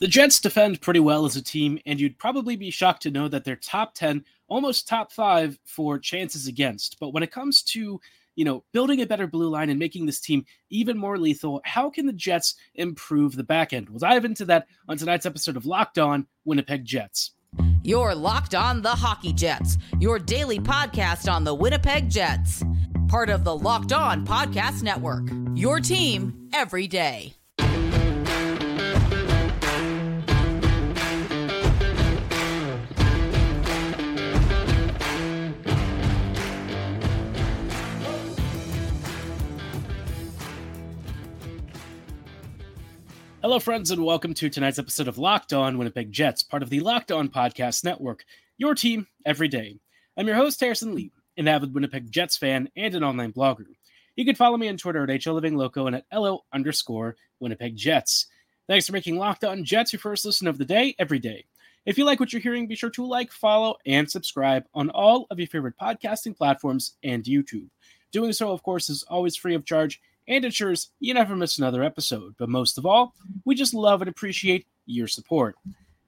The Jets defend pretty well as a team, and you'd probably be shocked to know that they're top 10, almost top 5 for chances against. But when it comes to, you know, building a better blue line and making this team even more lethal, how can the Jets improve the back end? We'll dive into that on tonight's episode of Locked On Winnipeg Jets. You're Locked On the Hockey Jets, your daily podcast on the Winnipeg Jets. Part of the Locked On Podcast Network. Your team every day. Hello, friends, and welcome to tonight's episode of Locked On Winnipeg Jets, part of the Locked On Podcast Network, your team every day. I'm your host, Harrison Lee, an avid Winnipeg Jets fan and an online blogger. You can follow me on Twitter at HLivingLoco and at LO underscore Winnipeg Jets. Thanks for making Locked On Jets your first listen of the day every day. If you like what you're hearing, be sure to like, follow, and subscribe on all of your favorite podcasting platforms and YouTube. Doing so, of course, is always free of charge and ensures you never miss another episode. But most of all, we just love and appreciate your support.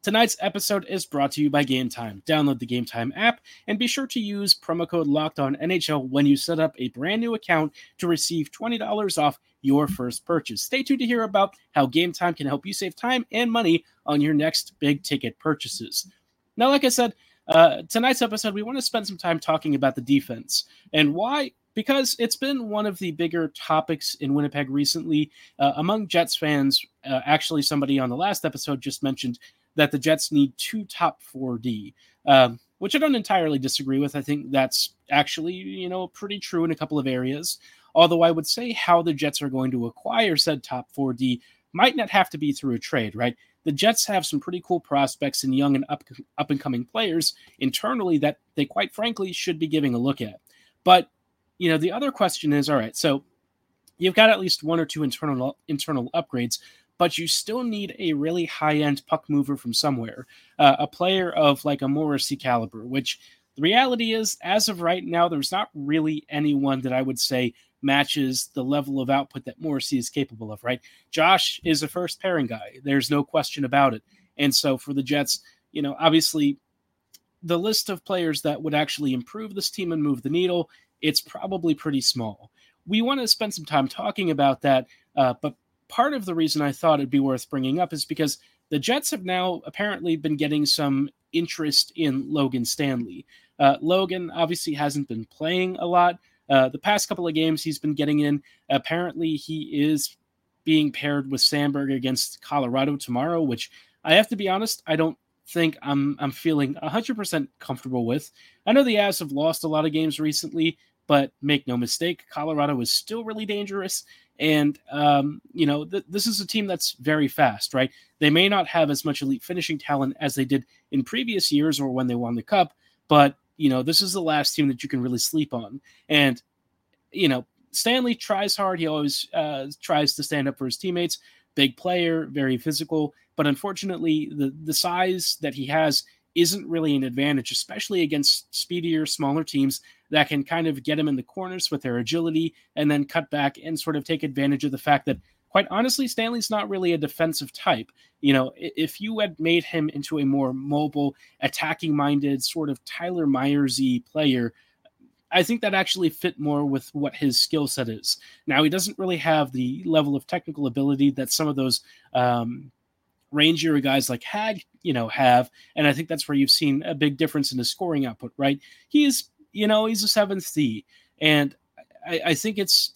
Tonight's episode is brought to you by Game Time. Download the Game Time app and be sure to use promo code Locked On NHL when you set up a brand new account to receive $20 off your first purchase. Stay tuned to hear about how Game Time can help you save time and money on your next big ticket purchases. Now, like I said, uh, tonight's episode, we want to spend some time talking about the defense and why because it's been one of the bigger topics in Winnipeg recently uh, among Jets fans. Uh, actually, somebody on the last episode just mentioned that the Jets need two top 4D, um, which I don't entirely disagree with. I think that's actually, you know, pretty true in a couple of areas. Although I would say how the Jets are going to acquire said top 4D might not have to be through a trade, right? The Jets have some pretty cool prospects and young and up, up and coming players internally that they quite frankly should be giving a look at. But you know, the other question is, all right, so you've got at least one or two internal internal upgrades, but you still need a really high end puck mover from somewhere, uh, a player of like a Morrissey caliber. Which the reality is, as of right now, there's not really anyone that I would say matches the level of output that Morrissey is capable of. Right, Josh is a first pairing guy. There's no question about it. And so for the Jets, you know, obviously the list of players that would actually improve this team and move the needle it's probably pretty small. We want to spend some time talking about that, uh, but part of the reason I thought it'd be worth bringing up is because the Jets have now apparently been getting some interest in Logan Stanley. Uh, Logan obviously hasn't been playing a lot. Uh, the past couple of games he's been getting in. Apparently, he is being paired with Samberg against Colorado tomorrow, which I have to be honest, I don't think I'm I'm feeling 100% comfortable with. I know the Avs have lost a lot of games recently, but make no mistake, Colorado is still really dangerous. And, um, you know, th- this is a team that's very fast, right? They may not have as much elite finishing talent as they did in previous years or when they won the cup, but, you know, this is the last team that you can really sleep on. And, you know, Stanley tries hard. He always uh, tries to stand up for his teammates. Big player, very physical, but unfortunately, the the size that he has isn't really an advantage, especially against speedier, smaller teams that can kind of get him in the corners with their agility and then cut back and sort of take advantage of the fact that, quite honestly, Stanley's not really a defensive type. You know, if you had made him into a more mobile, attacking minded, sort of Tyler Myersy player, I think that actually fit more with what his skill set is. Now, he doesn't really have the level of technical ability that some of those um, rangier guys like Had, you know, have. And I think that's where you've seen a big difference in his scoring output, right? He's, you know, he's a seventh D. And I, I think it's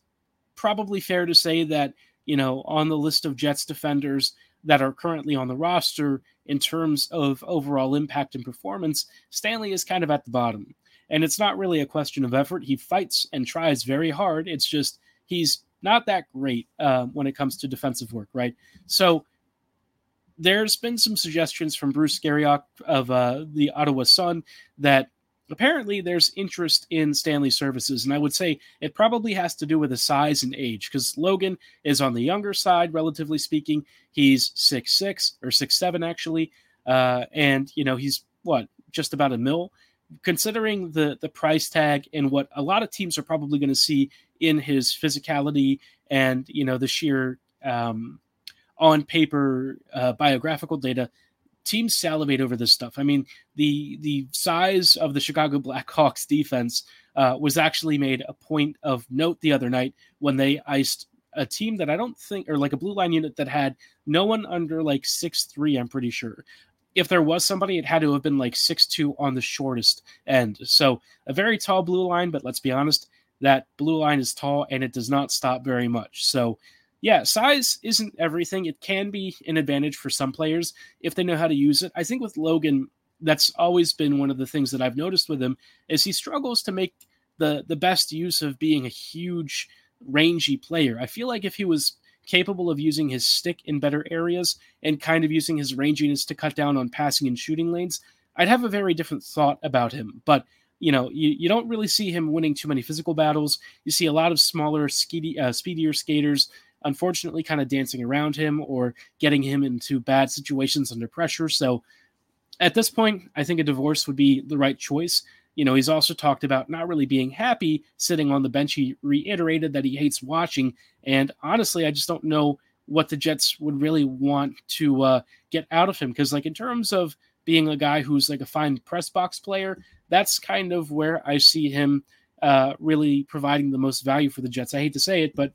probably fair to say that, you know, on the list of Jets defenders that are currently on the roster in terms of overall impact and performance, Stanley is kind of at the bottom. And it's not really a question of effort. He fights and tries very hard. It's just he's not that great uh, when it comes to defensive work, right? So there's been some suggestions from Bruce Garrioch of uh, the Ottawa Sun that apparently there's interest in Stanley services. And I would say it probably has to do with the size and age because Logan is on the younger side, relatively speaking. He's six six or six seven actually. Uh, and, you know, he's what, just about a mil? Considering the the price tag and what a lot of teams are probably going to see in his physicality and you know the sheer um, on paper uh, biographical data, teams salivate over this stuff. I mean, the the size of the Chicago Blackhawks defense uh, was actually made a point of note the other night when they iced a team that I don't think, or like a blue line unit that had no one under like six three. I'm pretty sure. If there was somebody, it had to have been like six two on the shortest end. So a very tall blue line, but let's be honest, that blue line is tall and it does not stop very much. So yeah, size isn't everything. It can be an advantage for some players if they know how to use it. I think with Logan, that's always been one of the things that I've noticed with him is he struggles to make the the best use of being a huge rangy player. I feel like if he was capable of using his stick in better areas and kind of using his ranginess to cut down on passing and shooting lanes, I'd have a very different thought about him. But you know, you, you don't really see him winning too many physical battles. You see a lot of smaller, speedy, uh, speedier skaters unfortunately kind of dancing around him or getting him into bad situations under pressure. So at this point, I think a divorce would be the right choice. You know, he's also talked about not really being happy sitting on the bench. He reiterated that he hates watching. And honestly, I just don't know what the Jets would really want to uh, get out of him. Because, like, in terms of being a guy who's like a fine press box player, that's kind of where I see him uh, really providing the most value for the Jets. I hate to say it, but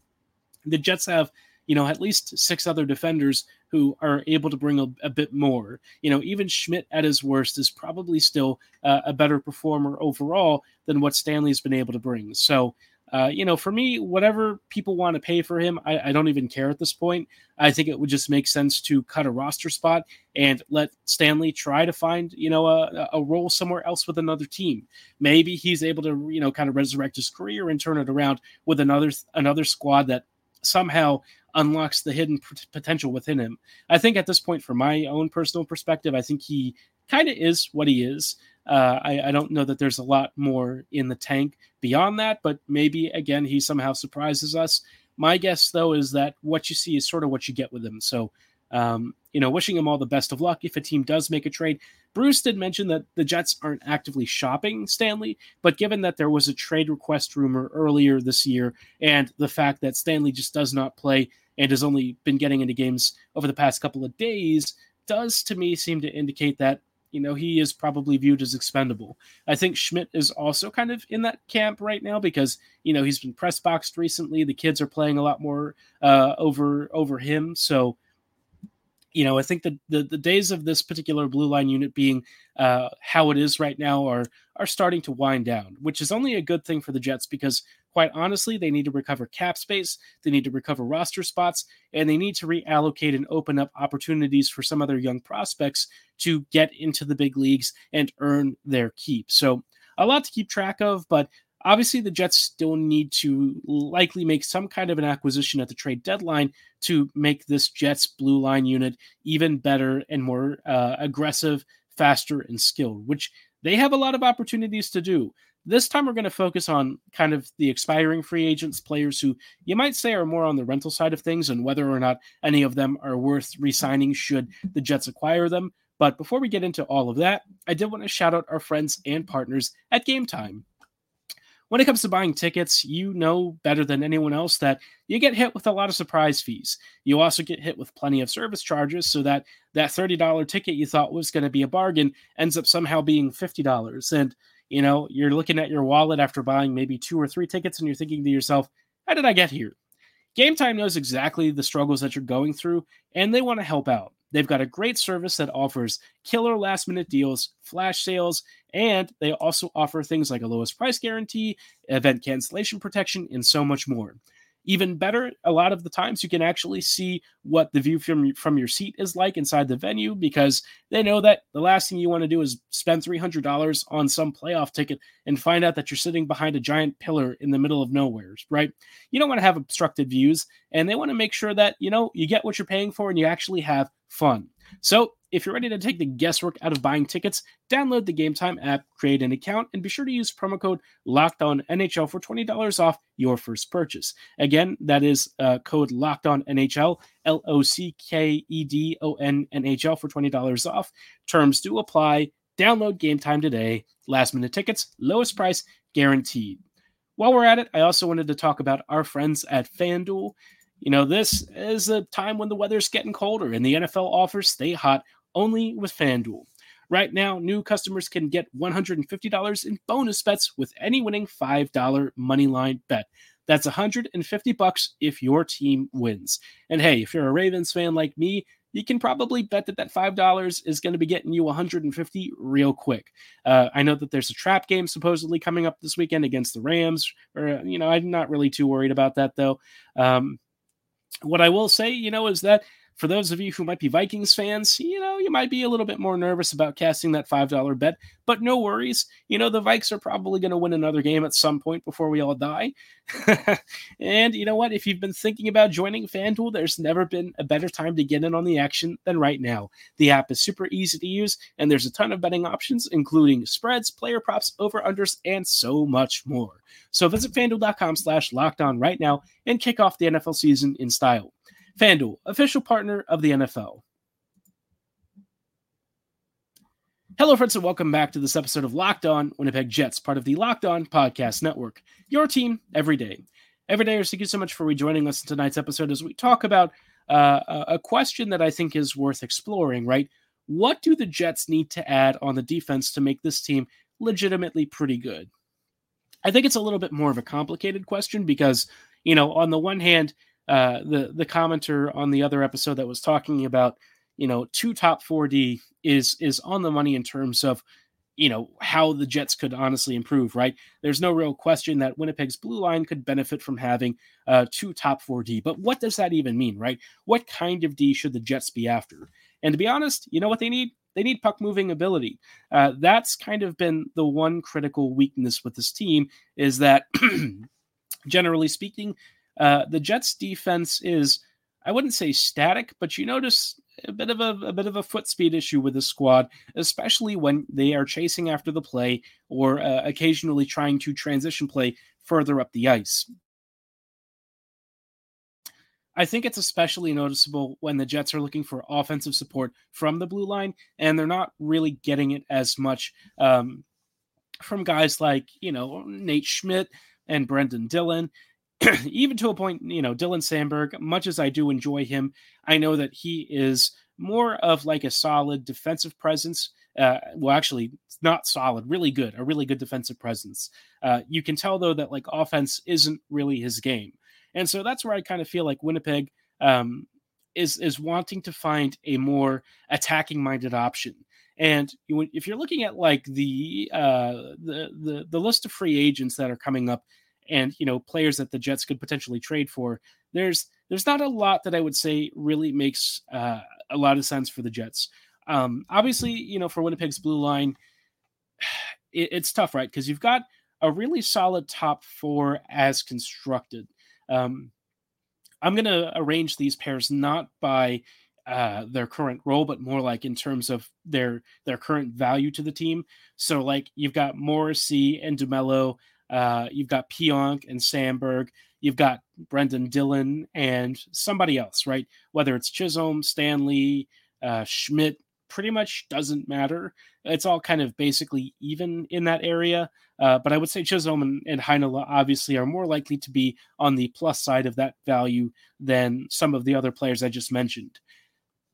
the Jets have, you know, at least six other defenders who are able to bring a, a bit more. You know, even Schmidt at his worst is probably still uh, a better performer overall than what Stanley's been able to bring. So, uh, you know, for me, whatever people want to pay for him, I, I, don't even care at this point. I think it would just make sense to cut a roster spot and let Stanley try to find, you know, a, a role somewhere else with another team. Maybe he's able to, you know, kind of resurrect his career and turn it around with another another squad that somehow unlocks the hidden p- potential within him. I think at this point, from my own personal perspective, I think he kind of is what he is. Uh, I, I, don't know that there's a lot more in the tank beyond that, but maybe again he somehow surprises us. My guess, though, is that what you see is sort of what you get with him. So um, you know, wishing him all the best of luck if a team does make a trade. Bruce did mention that the Jets aren't actively shopping Stanley, but given that there was a trade request rumor earlier this year and the fact that Stanley just does not play and has only been getting into games over the past couple of days, does to me seem to indicate that you know he is probably viewed as expendable. I think Schmidt is also kind of in that camp right now because you know he's been press boxed recently. The kids are playing a lot more uh, over over him, so you know, I think the, the, the days of this particular blue line unit being uh, how it is right now are are starting to wind down, which is only a good thing for the Jets because, quite honestly, they need to recover cap space, they need to recover roster spots, and they need to reallocate and open up opportunities for some other young prospects to get into the big leagues and earn their keep. So, a lot to keep track of, but Obviously, the Jets still need to likely make some kind of an acquisition at the trade deadline to make this Jets blue line unit even better and more uh, aggressive, faster, and skilled, which they have a lot of opportunities to do. This time, we're going to focus on kind of the expiring free agents, players who you might say are more on the rental side of things, and whether or not any of them are worth re signing should the Jets acquire them. But before we get into all of that, I did want to shout out our friends and partners at Game Time when it comes to buying tickets, you know better than anyone else that you get hit with a lot of surprise fees. You also get hit with plenty of service charges, so that that $30 ticket you thought was going to be a bargain ends up somehow being $50. And, you know, you're looking at your wallet after buying maybe two or three tickets and you're thinking to yourself, how did I get here? Game Time knows exactly the struggles that you're going through, and they want to help out. They've got a great service that offers killer last minute deals, flash sales, and they also offer things like a lowest price guarantee, event cancellation protection, and so much more. Even better, a lot of the times you can actually see what the view from, from your seat is like inside the venue because they know that the last thing you want to do is spend $300 on some playoff ticket and find out that you're sitting behind a giant pillar in the middle of nowhere, right? You don't want to have obstructed views, and they want to make sure that, you know, you get what you're paying for and you actually have fun. So if you're ready to take the guesswork out of buying tickets, download the Game Time app, create an account, and be sure to use promo code Locked On NHL for twenty dollars off your first purchase. Again, that is uh, code Locked On NHL L O C K E D O N N H L for twenty dollars off. Terms do apply. Download Game Time today. Last minute tickets, lowest price guaranteed. While we're at it, I also wanted to talk about our friends at FanDuel You know, this is a time when the weather's getting colder and the NFL offers stay hot only with FanDuel. Right now, new customers can get $150 in bonus bets with any winning $5 money line bet. That's 150 bucks if your team wins. And hey, if you're a Ravens fan like me, you can probably bet that that $5 is going to be getting you 150 real quick. Uh, I know that there's a trap game supposedly coming up this weekend against the Rams. Or, you know, I'm not really too worried about that though. Um, what I will say, you know, is that for those of you who might be Vikings fans, you know, you might be a little bit more nervous about casting that $5 bet, but no worries. You know, the Vikes are probably going to win another game at some point before we all die. and you know what? If you've been thinking about joining FanDuel, there's never been a better time to get in on the action than right now. The app is super easy to use, and there's a ton of betting options, including spreads, player props, over-unders, and so much more. So visit fanduel.com slash locked on right now and kick off the NFL season in style. FanDuel, official partner of the NFL. Hello, friends, and welcome back to this episode of Locked On Winnipeg Jets, part of the Locked On Podcast Network. Your team every day. Every day, thank you so much for rejoining us in tonight's episode as we talk about uh, a question that I think is worth exploring, right? What do the Jets need to add on the defense to make this team legitimately pretty good? I think it's a little bit more of a complicated question because, you know, on the one hand, uh, the the commenter on the other episode that was talking about you know two top 4D is is on the money in terms of you know how the Jets could honestly improve. Right, there's no real question that Winnipeg's blue line could benefit from having uh, two top 4D. But what does that even mean? Right, what kind of D should the Jets be after? And to be honest, you know what they need? They need puck moving ability. Uh, that's kind of been the one critical weakness with this team is that, generally speaking, uh, the Jets defense is, I wouldn't say static, but you notice a bit of a, a bit of a foot speed issue with the squad, especially when they are chasing after the play or uh, occasionally trying to transition play further up the ice. I think it's especially noticeable when the Jets are looking for offensive support from the blue line, and they're not really getting it as much um, from guys like, you know, Nate Schmidt and Brenden Dillon. even to a point, you know, Dylan Samberg, much as I do enjoy him, I know that he is more of like a solid defensive presence. Uh, well, actually, not solid, really good, a really good defensive presence. Uh, you can tell though that like offense isn't really his game, and so that's where I kind of feel like Winnipeg um, is is wanting to find a more attacking minded option. And if you're looking at like the, uh, the the the list of free agents that are coming up and you know players that the Jets could potentially trade for. There's there's not a lot that I would say really makes uh, a lot of sense for the Jets. Um, obviously, you know for Winnipeg's blue line, it, it's tough, right? Because you've got a really solid top four as constructed. Um, I'm going to arrange these pairs not by uh, their current role, but more like in terms of their their current value to the team. So like you've got Morrissey and DeMelo uh, you've got Pionk and Samberg. You've got Brenden Dillon and somebody else, right? Whether it's Chisholm, Stanley, uh, Schmidt, pretty much doesn't matter. It's all kind of basically even in that area. Uh, but I would say Chisholm and, and Heinola obviously are more likely to be on the plus side of that value than some of the other players I just mentioned.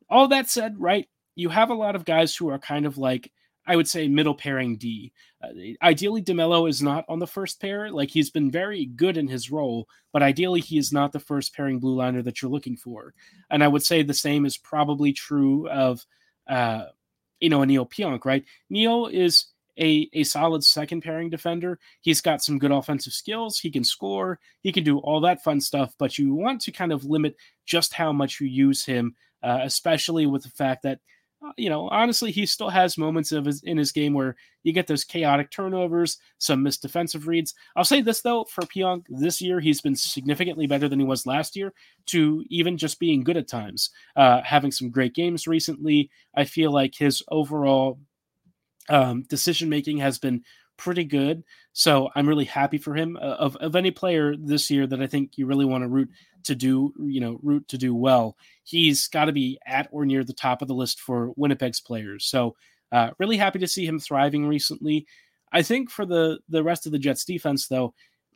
All that said, right, you have a lot of guys who are kind of like I would say middle pairing D. Uh, ideally, DeMelo is not on the first pair. Like he's been very good in his role, but ideally he is not the first pairing blue liner that you're looking for. And I would say the same is probably true of, uh, you know, a Neal Pionk, right? Neal is a, a solid second pairing defender. He's got some good offensive skills. He can score. He can do all that fun stuff, but you want to kind of limit just how much you use him, uh, especially with the fact that you know, honestly, he still has moments of his in his game where you get those chaotic turnovers, some missed defensive reads. I'll say this though, for Pionk this year, he's been significantly better than he was last year. To even just being good at times, uh, having some great games recently. I feel like his overall um, decision making has been pretty good. So I'm really happy for him. Uh, of of any player this year that I think you really want to root to do, you know, root to do well, he's got to be at or near the top of the list for Winnipeg's players. So uh, really happy to see him thriving recently. I think for the the rest of the Jets defense, though,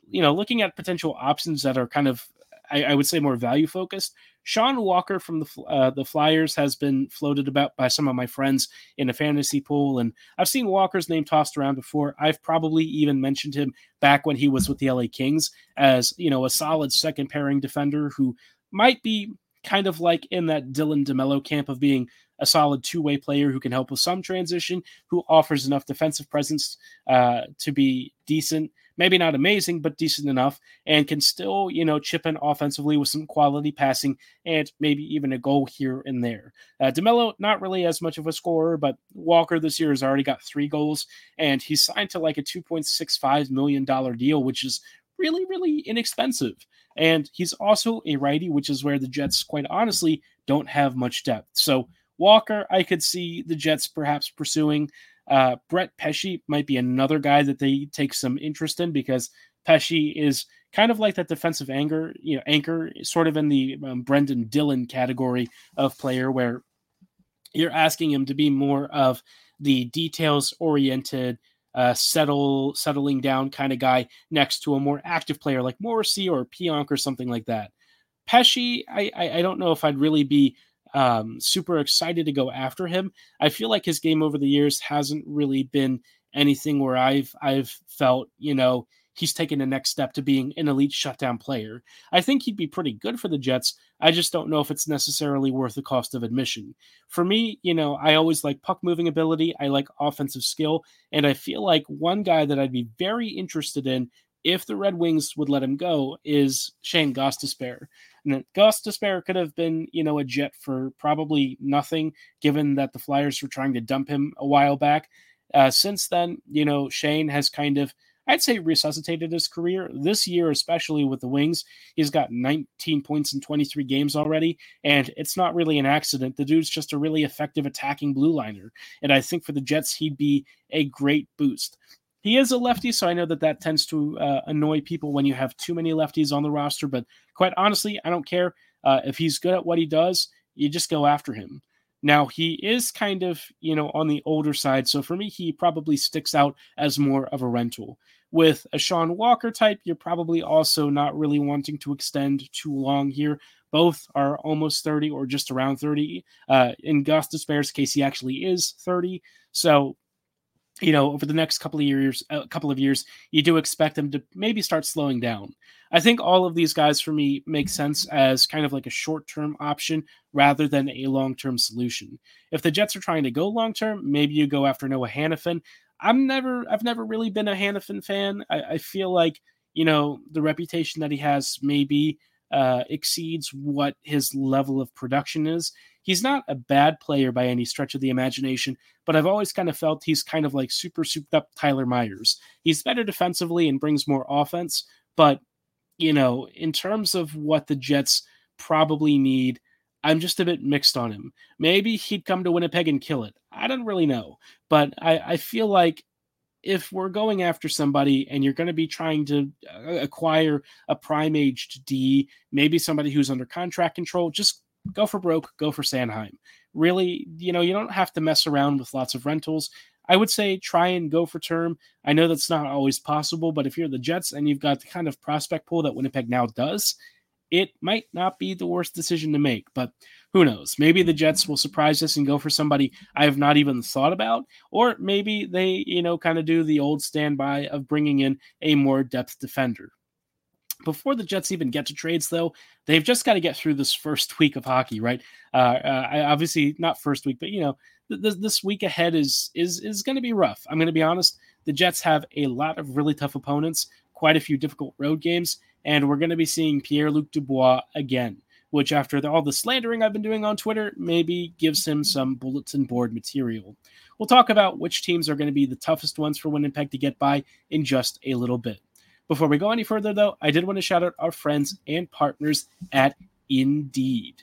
you know, looking at potential options that are kind of I, I would say more value focused. Sean Walker from the uh, the Flyers has been floated about by some of my friends in a fantasy pool, and I've seen Walker's name tossed around before. I've probably even mentioned him back when he was with the LA Kings as you know a solid second pairing defender who might be kind of like in that Dylan DeMelo camp of being a solid two way player who can help with some transition, who offers enough defensive presence uh, to be decent maybe not amazing, but decent enough, and can still, you know, chip in offensively with some quality passing and maybe even a goal here and there. Uh, DeMelo, not really as much of a scorer, but Walker this year has already got three goals, and he's signed to like a $2.65 million deal, which is really, really inexpensive. And he's also a righty, which is where the Jets, quite honestly, don't have much depth. So, Walker, I could see the Jets perhaps pursuing. Uh, Brett Pesce might be another guy that they take some interest in because Pesce is kind of like that defensive anchor, you know, anchor, sort of in the um, Brenden Dillon category of player where you're asking him to be more of the details oriented, uh, settle settling down kind of guy next to a more active player like Morrissey or Pionk or something like that. Pesce, I, I, I don't know if I'd really be um, super excited to go after him. I feel like his game over the years hasn't really been anything where I've I've felt you know he's taken the next step to being an elite shutdown player. I think he'd be pretty good for the Jets. I just don't know if it's necessarily worth the cost of admission. For me, you know, I always like puck moving ability. I like offensive skill, and I feel like one guy that I'd be very interested in if the Red Wings would let him go is Shane Gostisbehere. And Gostisbehere could have been, you know, a jet for probably nothing, given that the Flyers were trying to dump him a while back. Uh, since then, you know, Shane has kind of, I'd say, resuscitated his career. This year, especially with the Wings, he's got 19 points in 23 games already, and it's not really an accident. The dude's just a really effective attacking blue liner. And I think for the Jets, he'd be a great boost. He is a lefty, so I know that that tends to uh, annoy people when you have too many lefties on the roster. But quite honestly, I don't care. Uh, if he's good at what he does, you just go after him. Now, he is kind of, you know, on the older side. So for me, he probably sticks out as more of a rental. With a Sean Walker type, you're probably also not really wanting to extend too long here. Both are almost 30 or just around 30. Uh, in Gostisbehere's case, he actually is 30. So you know, over the next couple of years, a couple of years, you do expect them to maybe start slowing down. I think all of these guys for me make sense as kind of like a short-term option rather than a long-term solution. If the Jets are trying to go long-term, maybe you go after Noah Hanifin. I'm never, I've never really been a Hanifin fan. I, I feel like you know the reputation that he has maybe uh, exceeds what his level of production is. He's not a bad player by any stretch of the imagination, but I've always kind of felt he's kind of like super souped up Tyler Myers. He's better defensively and brings more offense, but you know, in terms of what the Jets probably need, I'm just a bit mixed on him. Maybe he'd come to Winnipeg and kill it. I don't really know, but I, I feel like if we're going after somebody and you're going to be trying to uh, acquire a prime aged D, maybe somebody who's under contract control, just go for broke, go for Sanheim. Really, you know, you don't have to mess around with lots of rentals. I would say try and go for term. I know that's not always possible, but if you're the Jets and you've got the kind of prospect pool that Winnipeg now does, it might not be the worst decision to make. But who knows? Maybe the Jets will surprise us and go for somebody I have not even thought about, or maybe they, you know, kind of do the old standby of bringing in a more depth defender. Before the Jets even get to trades, though, they've just got to get through this first week of hockey, right? Uh, uh, obviously, not first week, but you know, th- this week ahead is is is going to be rough. I'm going to be honest. The Jets have a lot of really tough opponents, quite a few difficult road games, and we're going to be seeing Pierre Luc Dubois again which, after the, all the slandering I've been doing on Twitter, maybe gives him some bulletin board material. We'll talk about which teams are going to be the toughest ones for Winnipeg to get by in just a little bit. Before we go any further, though, I did want to shout out our friends and partners at Indeed.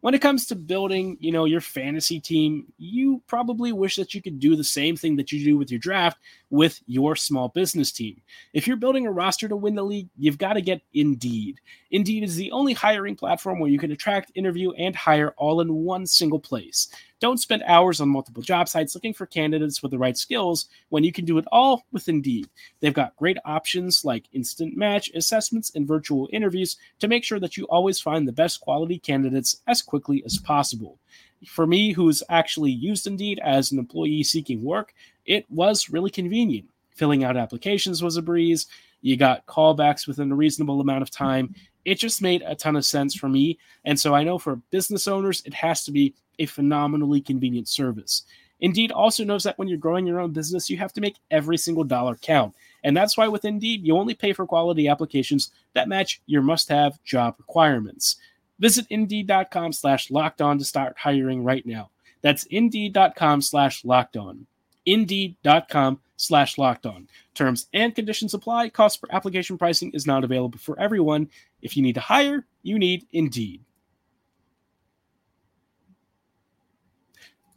When it comes to building, you know, your fantasy team, you probably wish that you could do the same thing that you do with your draft, with your small business team. If you're building a roster to win the league, you've got to get Indeed. Indeed is the only hiring platform where you can attract, interview, and hire all in one single place. Don't spend hours on multiple job sites looking for candidates with the right skills when you can do it all with Indeed. They've got great options like instant match assessments and virtual interviews to make sure that you always find the best quality candidates as quickly as possible. For me, who's actually used Indeed as an employee seeking work, it was really convenient. Filling out applications was a breeze. You got callbacks within a reasonable amount of time. It just made a ton of sense for me. And so I know for business owners, it has to be a phenomenally convenient service. Indeed also knows that when you're growing your own business, you have to make every single dollar count. And that's why with Indeed, you only pay for quality applications that match your must have job requirements. Visit indeed.com slash locked on to start hiring right now. That's indeed.com slash locked on. Indeed.com slash locked on. Terms and conditions apply. Cost per application pricing is not available for everyone. If you need to hire, you need Indeed.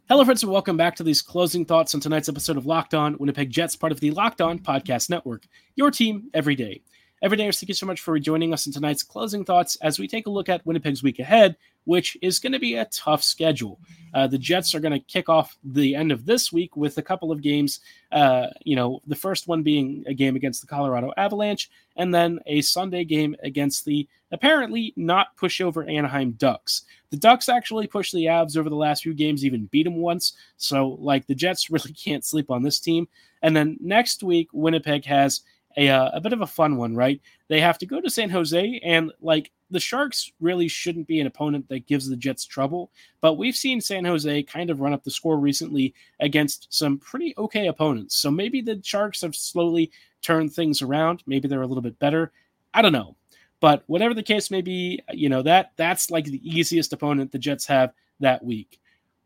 Hello, friends, and welcome back to these closing thoughts on tonight's episode of Locked On Winnipeg Jets, part of the Locked On Podcast Network. Your team every day. Every day, thank you so much for joining us in tonight's closing thoughts as we take a look at Winnipeg's week ahead, which is going to be a tough schedule. Uh, the Jets are going to kick off the end of this week with a couple of games. Uh, you know, the first one being a game against the Colorado Avalanche, and then a Sunday game against the apparently not pushover Anaheim Ducks. The Ducks actually pushed the Avs over the last few games, even beat them once. So, like, the Jets really can't sleep on this team. And then next week, Winnipeg has a, uh, a bit of a fun one, right? They have to go to San Jose, and like the Sharks really shouldn't be an opponent that gives the Jets trouble. But we've seen San Jose kind of run up the score recently against some pretty okay opponents. So maybe the Sharks have slowly turned things around. Maybe they're a little bit better. I don't know. But whatever the case may be, you know, that that's like the easiest opponent the Jets have that week.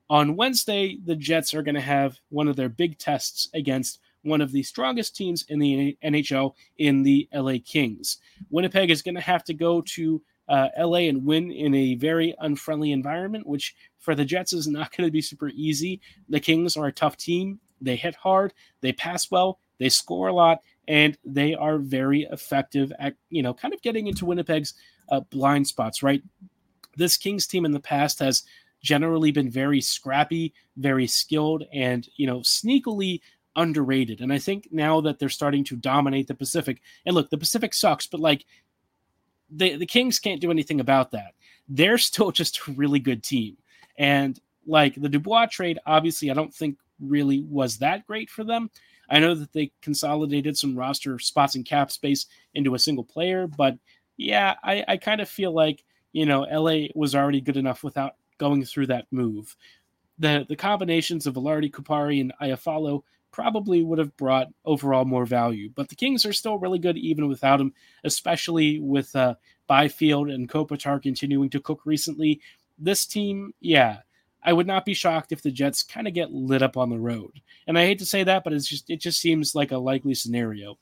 On Wednesday, the Jets are going to have one of their big tests against one of the strongest teams in the NHL in the LA Kings. Winnipeg is going to have to go to uh, LA and win in a very unfriendly environment, which for the Jets is not going to be super easy. The Kings are a tough team. They hit hard, they pass well, they score a lot, and they are very effective at, you know, kind of getting into Winnipeg's uh, blind spots, right? This Kings team in the past has generally been very scrappy, very skilled, and, you know, sneakily underrated. And I think now that they're starting to dominate the Pacific, and look, the Pacific sucks, but like the the Kings can't do anything about that. They're still just a really good team. And like the Dubois trade, obviously, I don't think really was that great for them. I know that they consolidated some roster spots and cap space into a single player, but yeah, I, I kind of feel like, you know, LA was already good enough without going through that move. The the combinations of Vilardi, Kupari, and Iafallo probably would have brought overall more value. But the Kings are still really good even without him, especially with uh, Byfield and Kopitar continuing to cook recently. This team, yeah, I would not be shocked if the Jets kind of get lit up on the road. And I hate to say that, but it's just it just seems like a likely scenario.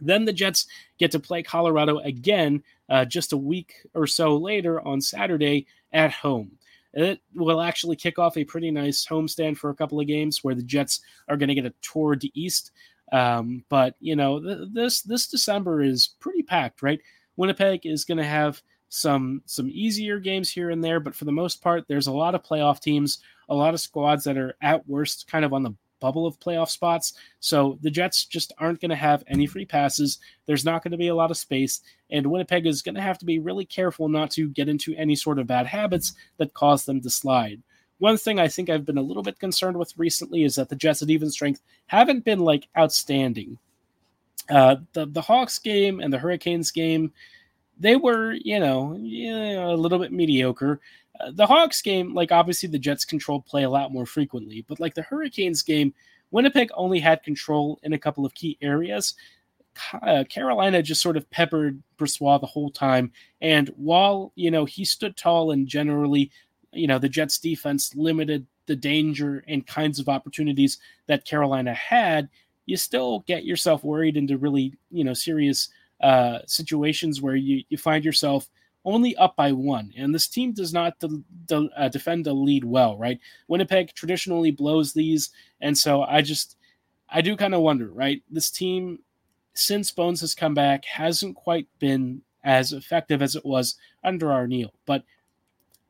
Then the Jets get to play Colorado again uh, just a week or so later on Saturday at home. It will actually kick off a pretty nice homestand for a couple of games where the Jets are going to get a tour to East. Um, but you know, th- this this December is pretty packed, right? Winnipeg is going to have some some easier games here and there, but for the most part, there's a lot of playoff teams, a lot of squads that are at worst kind of on the bubble of playoff spots. So the Jets just aren't going to have any free passes. There's not going to be a lot of space, and Winnipeg is going to have to be really careful not to get into any sort of bad habits that cause them to slide. One thing I think I've been a little bit concerned with recently is that the Jets at even strength haven't been like outstanding. Uh, the the Hawks game and the Hurricanes game, they were you know, yeah, a little bit mediocre the Hawks game, like obviously the Jets controlled play a lot more frequently, but like the Hurricanes game, Winnipeg only had control in a couple of key areas. Uh, Carolina just sort of peppered Brossoit the whole time, and while you know he stood tall and generally, you know the Jets defense limited the danger and kinds of opportunities that Carolina had, you still get yourself worried into really you know serious uh, situations where you you find yourself only up by one. And this team does not de- de- uh, defend a lead well, right? Winnipeg traditionally blows these. And so I just, I do kind of wonder, right? This team, since Bones has come back, hasn't quite been as effective as it was under Arniel. But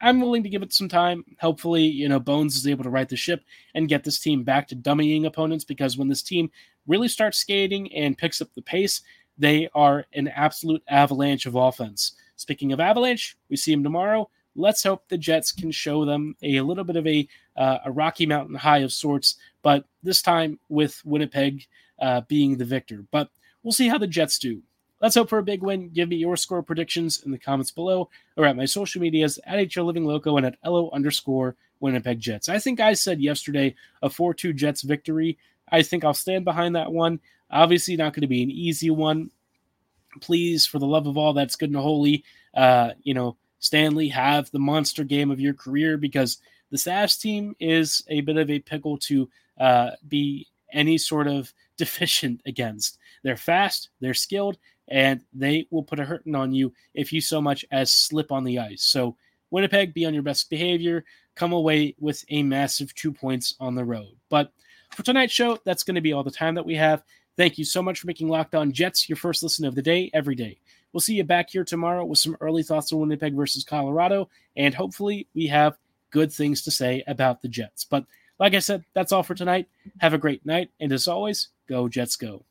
I'm willing to give it some time. Hopefully, you know, Bones is able to right the ship and get this team back to dummying opponents because when this team really starts skating and picks up the pace, they are an absolute avalanche of offense. Speaking of avalanche, we see them tomorrow. Let's hope the Jets can show them a little bit of a uh, a Rocky Mountain high of sorts, but this time with Winnipeg uh, being the victor. But we'll see how the Jets do. Let's hope for a big win. Give me your score predictions in the comments below or at my social medias at HL Living Loco and at LO underscore Winnipeg Jets. I think I said yesterday a 4 2 Jets victory. I think I'll stand behind that one. Obviously, not going to be an easy one. Please, for the love of all that's good and holy, uh, you know, Stanley, have the monster game of your career because the Savs team is a bit of a pickle to uh, be any sort of deficient against. They're fast, they're skilled, and they will put a hurting on you if you so much as slip on the ice. So, Winnipeg, be on your best behavior. Come away with a massive two points on the road. But for tonight's show, that's going to be all the time that we have. Thank you so much for making Locked On Jets your first listen of the day every day. We'll see you back here tomorrow with some early thoughts on Winnipeg versus Colorado, and hopefully we have good things to say about the Jets. But like I said, that's all for tonight. Have a great night, and as always, go Jets go.